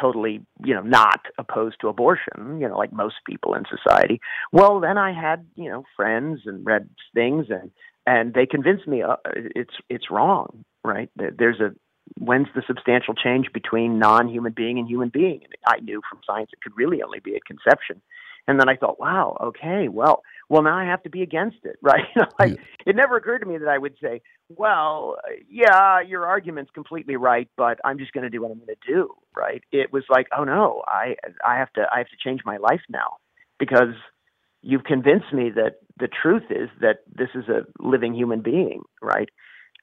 totally, you know, not opposed to abortion, you know, like most people in society. Well, then I had, you know, friends and read things and and they convinced me uh, it's it's wrong, right? There- There's a when's the substantial change between non-human being and human being? And I knew from science it could really only be at conception. And then I thought, wow, okay, well, well now I have to be against it, right? Like it never occurred to me that I would say, well, yeah, your argument's completely right, but I'm just going to do what I'm going to do, right? It was like, oh no, I I have to I have to change my life now because you've convinced me that the truth is that this is a living human being, right?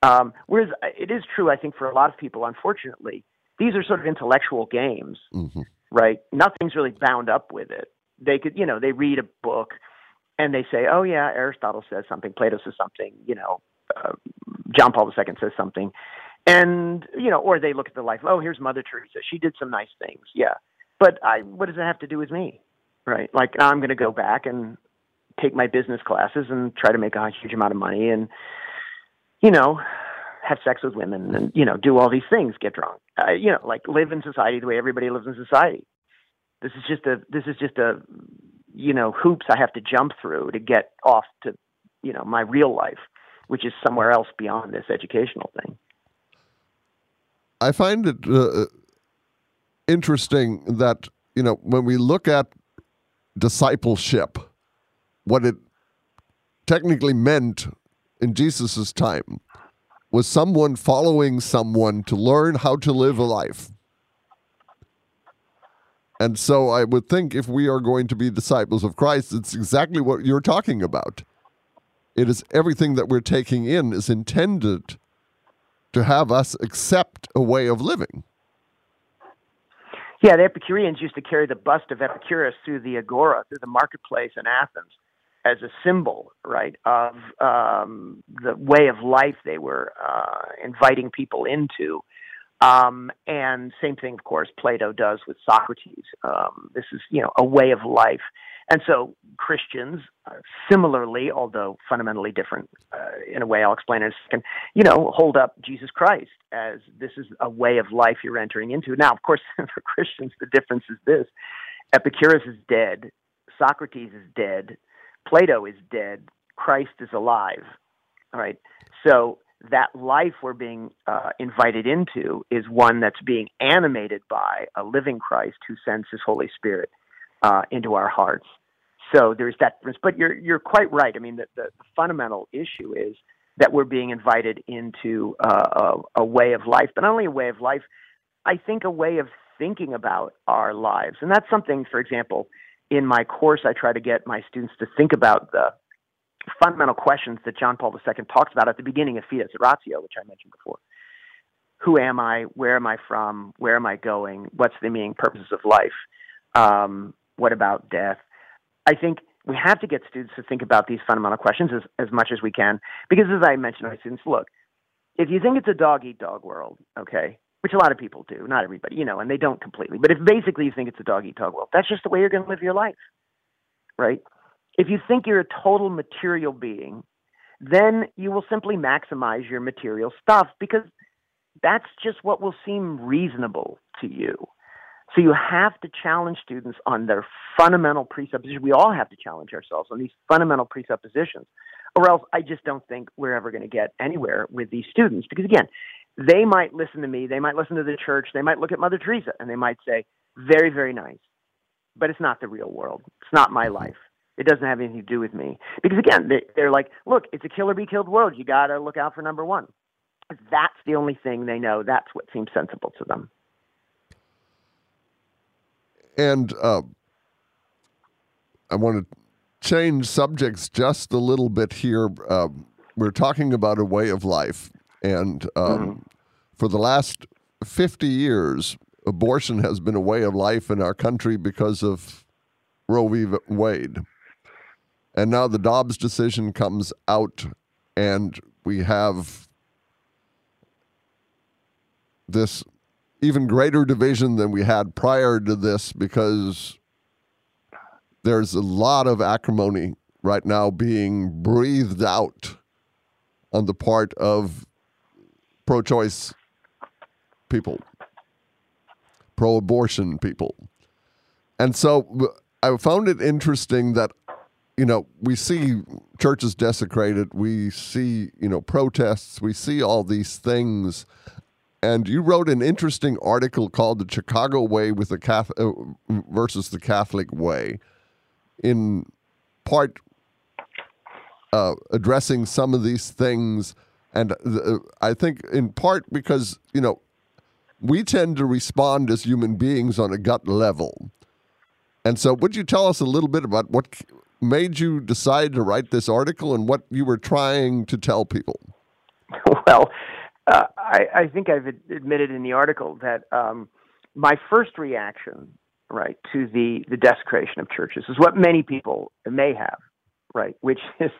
Um, whereas it is true, I think, for a lot of people, unfortunately, these are sort of intellectual games, Mhm. right? Nothing's really bound up with it. They could, you know, they read a book and they say, oh, yeah, Aristotle says something, Plato says something, you know, uh, John Paul II says something. And, you know, or they look at the life, oh, here's Mother Teresa. She did some nice things. Yeah. But I, what does that have to do with me? Right. Like, now I'm going to go back and take my business classes and try to make a huge amount of money and, you know, have sex with women and, you know, do all these things, get drunk, uh, you know, like live in society the way everybody lives in society. This is just a, this is just a, you know, hoops I have to jump through to get off to, you know, my real life, which is somewhere else beyond this educational thing. I find it uh, interesting that you know when we look at discipleship, what it technically meant in Jesus' time was someone following someone to learn how to live a life. And so I would think if we are going to be disciples of Christ, it's exactly what you're talking about. It is everything that we're taking in is intended to have us accept a way of living. Yeah, the Epicureans used to carry the bust of Epicurus through the agora, through the marketplace in Athens, as a symbol, right, of um, the way of life they were uh, inviting people into. Um, and same thing, of course, Plato does with Socrates. Um, this is, you know, a way of life. And so Christians, uh, similarly, although fundamentally different uh, in a way I'll explain in a second, you know, hold up Jesus Christ as this is a way of life you're entering into. Now, of course, for Christians, the difference is this Epicurus is dead, Socrates is dead, Plato is dead, Christ is alive. All right. So that life we're being uh, invited into is one that's being animated by a living Christ who sends his Holy Spirit uh, into our hearts. So there's that difference. But you're you're quite right. I mean, the, the, fundamental issue is that we're being invited into uh, a, a way of life, but not only a way of life. I think a way of thinking about our lives, and that's something. For example, in my course, I try to get my students to think about the fundamental questions that John Paul II talks about at the beginning of Fides et Ratio, which I mentioned before. Who am I? Where am I from? Where am I going? What's the meaning, purposes of life? Um, what about death? I think we have to get students to think about these fundamental questions as, as much as we can, because as I mentioned to my students, look, if you think it's a dog eat dog world, okay, which a lot of people do, not everybody, you know, and they don't completely, but if basically you think it's a dog eat dog world, that's just the way you're going to live your life, right? If you think you're a total material being, then you will simply maximize your material stuff because that's just what will seem reasonable to you. So you have to challenge students on their fundamental presuppositions. We all have to challenge ourselves on these fundamental presuppositions, or else I just don't think we're ever going to get anywhere with these students. Because again, they might listen to me, they might listen to the church, they might look at Mother Teresa, and they might say, very, very nice, but it's not the real world. It's not my life. It doesn't have anything to do with me. Because again, they're like, look, it's a kill or be killed world. You got to look out for number one. That's the only thing they know. That's what seems sensible to them. And uh, I want to change subjects just a little bit here. Uh, we're talking about a way of life. And um, mm-hmm. for the last 50 years, abortion has been a way of life in our country because of Roe v. Wade. And now the Dobbs decision comes out, and we have this even greater division than we had prior to this because there's a lot of acrimony right now being breathed out on the part of pro choice people, pro abortion people. And so I found it interesting that you know, we see churches desecrated, we see, you know, protests, we see all these things. And you wrote an interesting article called "The Chicago Way with the uh, versus the Catholic Way," in part uh, addressing some of these things, and uh, I think in part because you know we tend to respond as human beings on a gut level. And so, would you tell us a little bit about what made you decide to write this article and what you were trying to tell people? Well, uh, I, I, think I've ad- admitted in the article that um, my first reaction, right, to the, the desecration of churches is what many people may have, right, which is,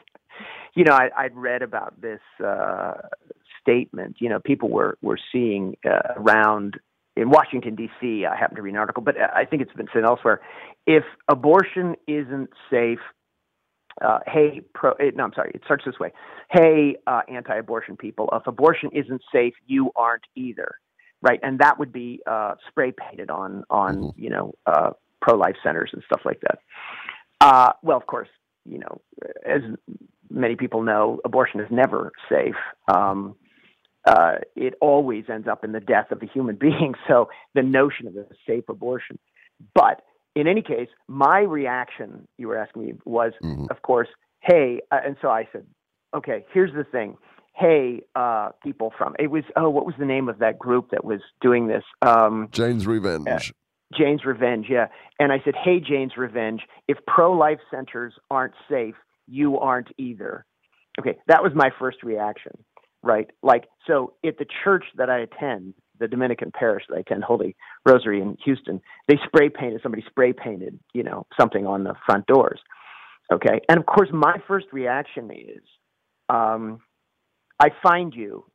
you know, I, would read about this uh, statement. You know, people were were seeing uh, around in Washington D.C. I happen to read an article, but I think it's been said elsewhere. If abortion isn't safe, uh, hey, pro, it, no, I'm sorry. It starts this way. Hey, uh, anti-abortion people, if abortion isn't safe, you aren't either, right? And that would be uh, spray painted on on mm-hmm. you know uh, pro-life centers and stuff like that. Uh, well, of course, you know, as many people know, abortion is never safe. Um, uh, it always ends up in the death of a human being. So the notion of a safe abortion. But in any case, my reaction, you were asking me, was, mm-hmm. of course, hey, uh, and so I said, okay, here's the thing. Hey, uh, people from it was oh, what was the name of that group that was doing this? Um, Jane's Revenge. Yeah. Jane's Revenge, yeah. And I said, hey, Jane's Revenge, if pro life centers aren't safe, you aren't either. Okay, that was my first reaction, right? Like, so at the church that I attend, the Dominican parish that I attend, Holy Rosary in Houston, they spray painted, somebody spray painted, you know, something on the front doors. Okay. And of course, my first reaction is, um, I find you,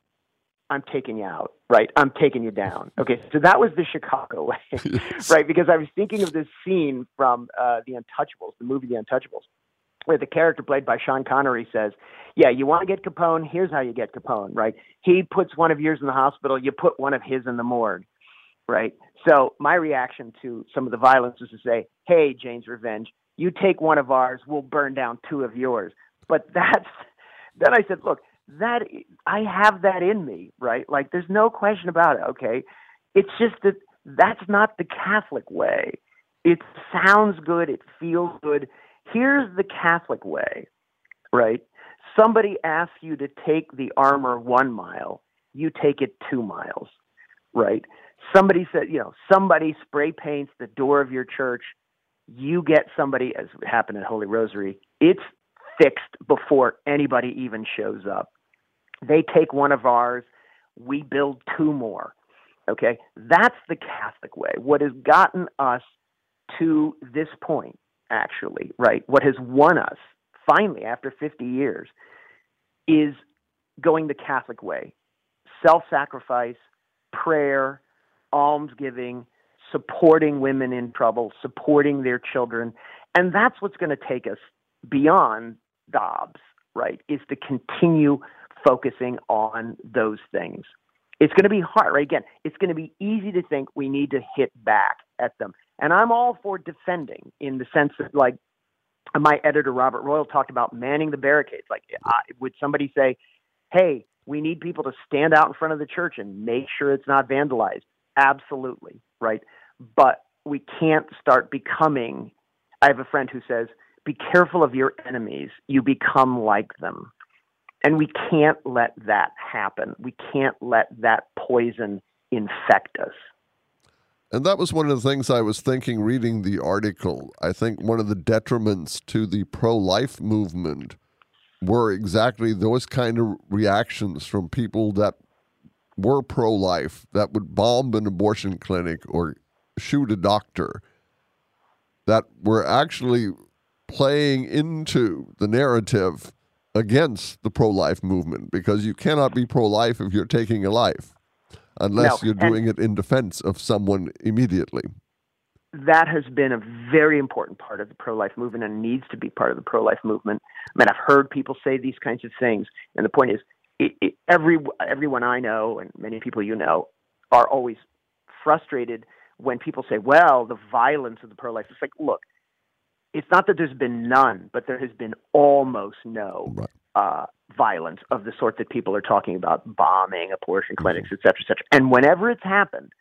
I'm taking you out, right? I'm taking you down. Okay. So that was the Chicago way, yes. right? Because I was thinking of this scene from uh, The Untouchables, the movie The Untouchables where the character played by Sean Connery says, "Yeah, you want to get Capone? Here's how you get Capone, right? He puts one of yours in the hospital, you put one of his in the morgue, right? So my reaction to some of the violence was to say, "Hey, Jane's Revenge, you take one of ours, we'll burn down two of yours." But that's then I said, "Look, that I have that in me, right? Like there's no question about it, okay? It's just that that's not the Catholic way. It sounds good, it feels good." Here's the Catholic way, right? Somebody asks you to take the armor one mile, you take it two miles, right? Somebody said, you know, somebody spray paints the door of your church, you get somebody, as happened at Holy Rosary, it's fixed before anybody even shows up. They take one of ours, we build two more. Okay? That's the Catholic way. What has gotten us to this point actually, right? What has won us finally after 50 years is going the Catholic way self sacrifice, prayer, almsgiving, supporting women in trouble, supporting their children. And that's what's going to take us beyond Dobbs, right? Is to continue focusing on those things. It's going to be hard, right? Again, it's going to be easy to think we need to hit back at them. And I'm all for defending in the sense that, like, my editor Robert Royal talked about manning the barricades. Like, I, would somebody say, "Hey, we need people to stand out in front of the church and make sure it's not vandalized"? Absolutely, right. But we can't start becoming. I have a friend who says, "Be careful of your enemies; you become like them." And we can't let that happen. We can't let that poison infect us. And that was one of the things I was thinking reading the article. I think one of the detriments to the pro life movement were exactly those kind of reactions from people that were pro life, that would bomb an abortion clinic or shoot a doctor, that were actually playing into the narrative against the pro life movement because you cannot be pro life if you're taking a life unless no, you're doing it in defense of someone immediately. That has been a very important part of the pro life movement and needs to be part of the pro life movement. I mean, I've heard people say these kinds of things, and the point is, it, it, every everyone I know and many people you know are always frustrated when people say, "Well, the violence of the pro life." It's like, look, it's not that there's been none, but there has been almost no right. Uh, violence of the sort that people are talking about bombing abortion clinics, et cetera, et cetera. And whenever it's happened,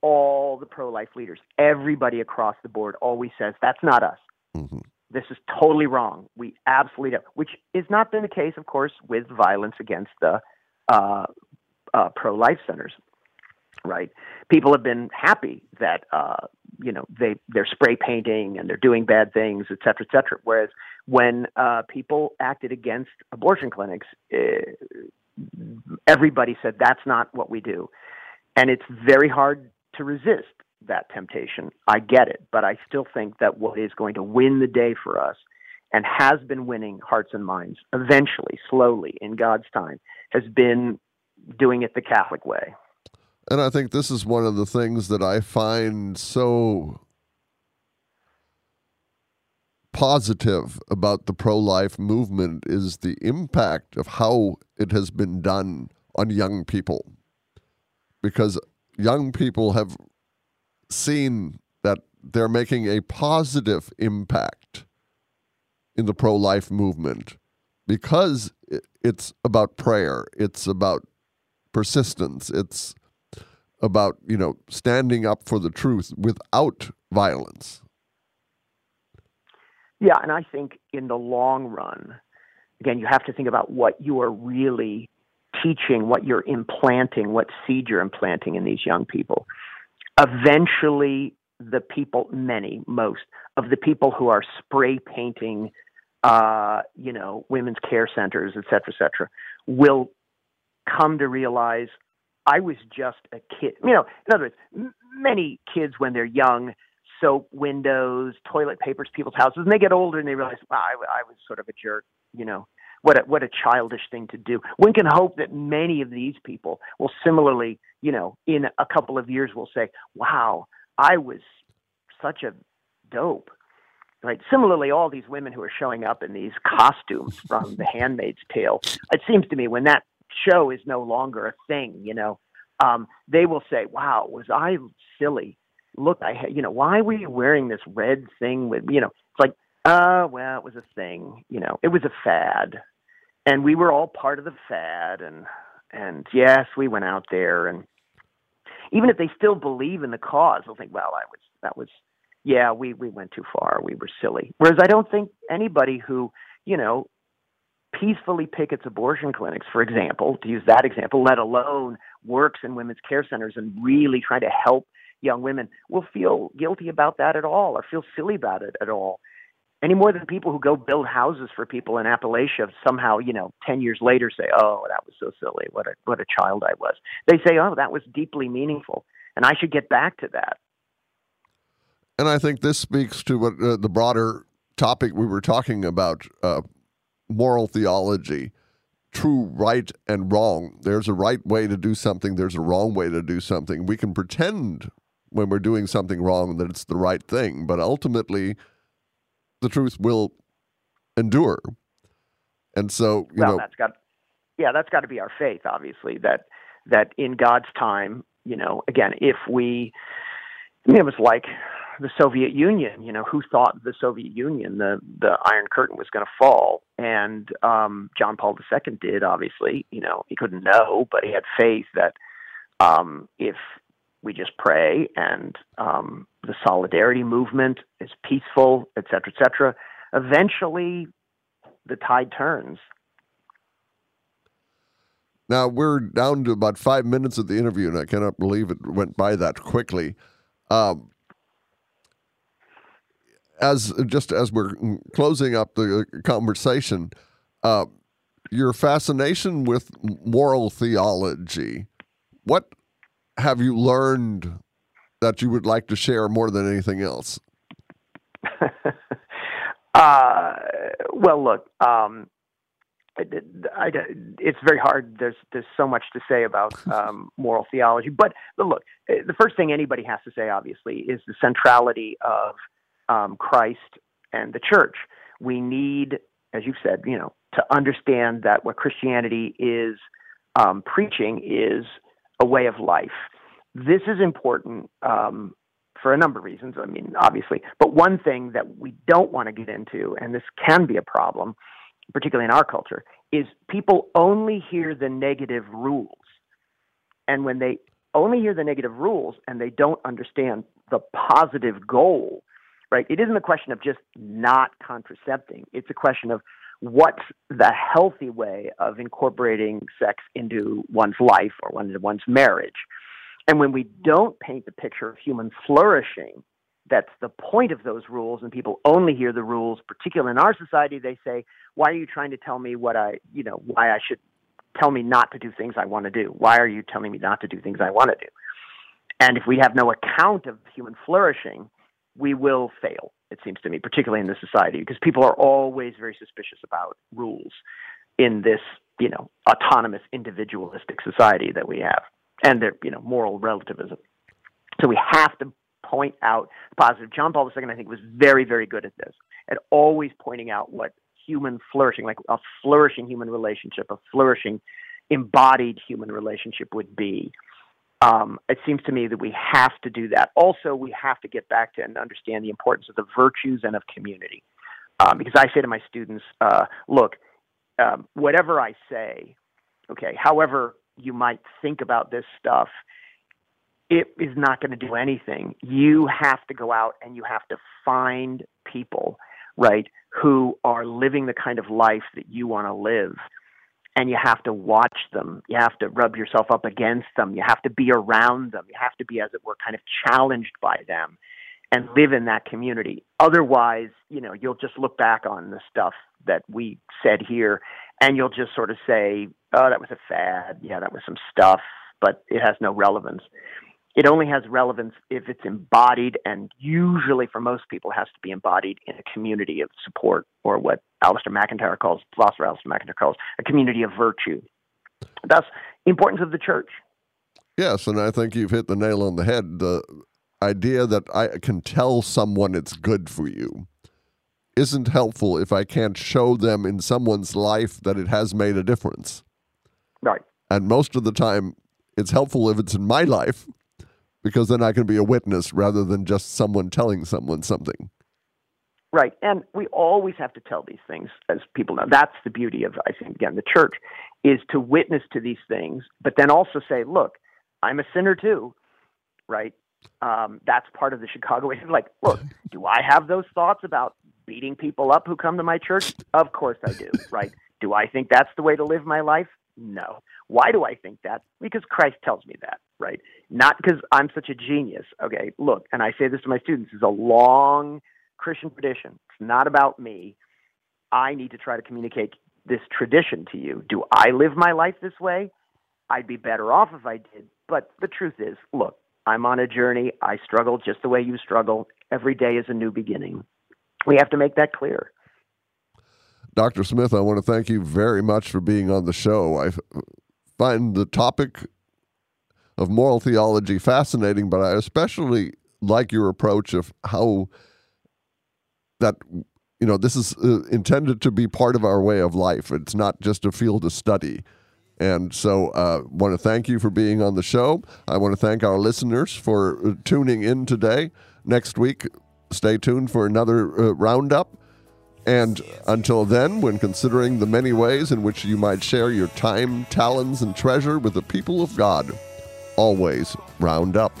all the pro life leaders, everybody across the board always says, that's not us. Mm-hmm. This is totally wrong. We absolutely don't, which has not been the case, of course, with violence against the uh, uh, pro life centers right? People have been happy that uh, you know they they're spray painting and they're doing bad things, et cetera, et cetera. Whereas when uh, people acted against abortion clinics, uh, everybody said that's not what we do, and it's very hard to resist that temptation. I get it, but I still think that what is going to win the day for us and has been winning hearts and minds eventually, slowly, in God's time, has been doing it the Catholic way. And I think this is one of the things that I find so positive about the pro life movement is the impact of how it has been done on young people. Because young people have seen that they're making a positive impact in the pro life movement because it's about prayer, it's about persistence, it's about you know standing up for the truth without violence. Yeah, and I think in the long run, again, you have to think about what you are really teaching, what you're implanting, what seed you're implanting in these young people. Eventually, the people, many, most of the people who are spray painting, uh, you know, women's care centers, et cetera, et cetera, will come to realize I was just a kid. You know, in other words, m- many kids when they're young soap windows, toilet papers, people's houses, and they get older and they realize, wow, I, I was sort of a jerk. You know, what a, what a childish thing to do. One can hope that many of these people will similarly, you know, in a couple of years will say, wow, I was such a dope. Right. Similarly, all these women who are showing up in these costumes from The Handmaid's Tale, it seems to me when that show is no longer a thing, you know, um, they will say, "Wow, was I silly? Look, I, you know, why were you wearing this red thing with, you know?" It's like, uh, well, it was a thing, you know, it was a fad, and we were all part of the fad, and and yes, we went out there, and even if they still believe in the cause, they'll think, "Well, I was that was." Yeah, we we went too far. We were silly. Whereas I don't think anybody who, you know, peacefully pickets abortion clinics, for example, to use that example, let alone works in women's care centers and really trying to help young women, will feel guilty about that at all or feel silly about it at all. Any more than people who go build houses for people in Appalachia somehow, you know, ten years later say, "Oh, that was so silly. What a what a child I was." They say, "Oh, that was deeply meaningful, and I should get back to that." And I think this speaks to what uh, the broader topic we were talking about uh, moral theology, true right and wrong. There's a right way to do something, there's a wrong way to do something. We can pretend when we're doing something wrong that it's the right thing, but ultimately the truth will endure. And so, you well, know, that's got yeah, that's got to be our faith, obviously, that that in God's time, you know, again, if we I mean, it was like the Soviet Union. You know, who thought the Soviet Union, the the Iron Curtain, was going to fall? And um, John Paul II did. Obviously, you know, he couldn't know, but he had faith that um, if we just pray and um, the solidarity movement is peaceful, et cetera, et cetera, eventually the tide turns. Now we're down to about five minutes of the interview, and I cannot believe it went by that quickly. Um, as just as we're closing up the conversation, uh, your fascination with moral theology, what have you learned that you would like to share more than anything else? uh, well, look, um, I, I, it's very hard. There's there's so much to say about um, moral theology, but, but look, the first thing anybody has to say, obviously, is the centrality of um, Christ and the church. We need, as you've said, you know, to understand that what Christianity is um, preaching is a way of life. This is important um, for a number of reasons. I mean, obviously, but one thing that we don't want to get into, and this can be a problem, particularly in our culture, is people only hear the negative rules. And when they only hear the negative rules and they don't understand the positive goal right? It isn't a question of just not contracepting. It's a question of what's the healthy way of incorporating sex into one's life or one's marriage. And when we don't paint the picture of human flourishing, that's the point of those rules, and people only hear the rules, particularly in our society, they say, Why are you trying to tell me what I, you know, why I should tell me not to do things I want to do? Why are you telling me not to do things I want to do? And if we have no account of human flourishing, we will fail, it seems to me, particularly in this society, because people are always very suspicious about rules in this, you know, autonomous individualistic society that we have and their, you know, moral relativism. So we have to point out positive. John Paul II, I think, was very, very good at this, at always pointing out what human flourishing, like a flourishing human relationship, a flourishing embodied human relationship would be um, it seems to me that we have to do that. Also, we have to get back to and understand the importance of the virtues and of community. Um, because I say to my students, uh, look, um, whatever I say, okay, however you might think about this stuff, it is not going to do anything. You have to go out and you have to find people right, who are living the kind of life that you want to live. And you have to watch them. You have to rub yourself up against them. You have to be around them. You have to be, as it were, kind of challenged by them and live in that community. Otherwise, you know, you'll just look back on the stuff that we said here and you'll just sort of say, oh, that was a fad. Yeah, that was some stuff, but it has no relevance. It only has relevance if it's embodied, and usually for most people, has to be embodied in a community of support, or what Alasdair MacIntyre calls, philosopher Alasdair MacIntyre calls, a community of virtue. Thus, importance of the church. Yes, and I think you've hit the nail on the head. The idea that I can tell someone it's good for you isn't helpful if I can't show them in someone's life that it has made a difference. Right. And most of the time, it's helpful if it's in my life because then I can be a witness rather than just someone telling someone something. Right. And we always have to tell these things as people know. That's the beauty of, I think, again, the church is to witness to these things, but then also say, look, I'm a sinner too, right? Um, that's part of the Chicago way. Like, look, do I have those thoughts about beating people up who come to my church? Of course I do, right? Do I think that's the way to live my life? No. Why do I think that? Because Christ tells me that, right? Not because I'm such a genius. Okay, look, and I say this to my students, is a long Christian tradition. It's not about me. I need to try to communicate this tradition to you. Do I live my life this way? I'd be better off if I did. But the truth is, look, I'm on a journey. I struggle just the way you struggle. Every day is a new beginning. We have to make that clear. Dr. Smith, I want to thank you very much for being on the show. I find the topic of moral theology fascinating, but I especially like your approach of how that you know this is uh, intended to be part of our way of life. It's not just a field of study. And so, uh, want to thank you for being on the show. I want to thank our listeners for uh, tuning in today. Next week, stay tuned for another uh, roundup. And until then, when considering the many ways in which you might share your time, talents, and treasure with the people of God, always round up.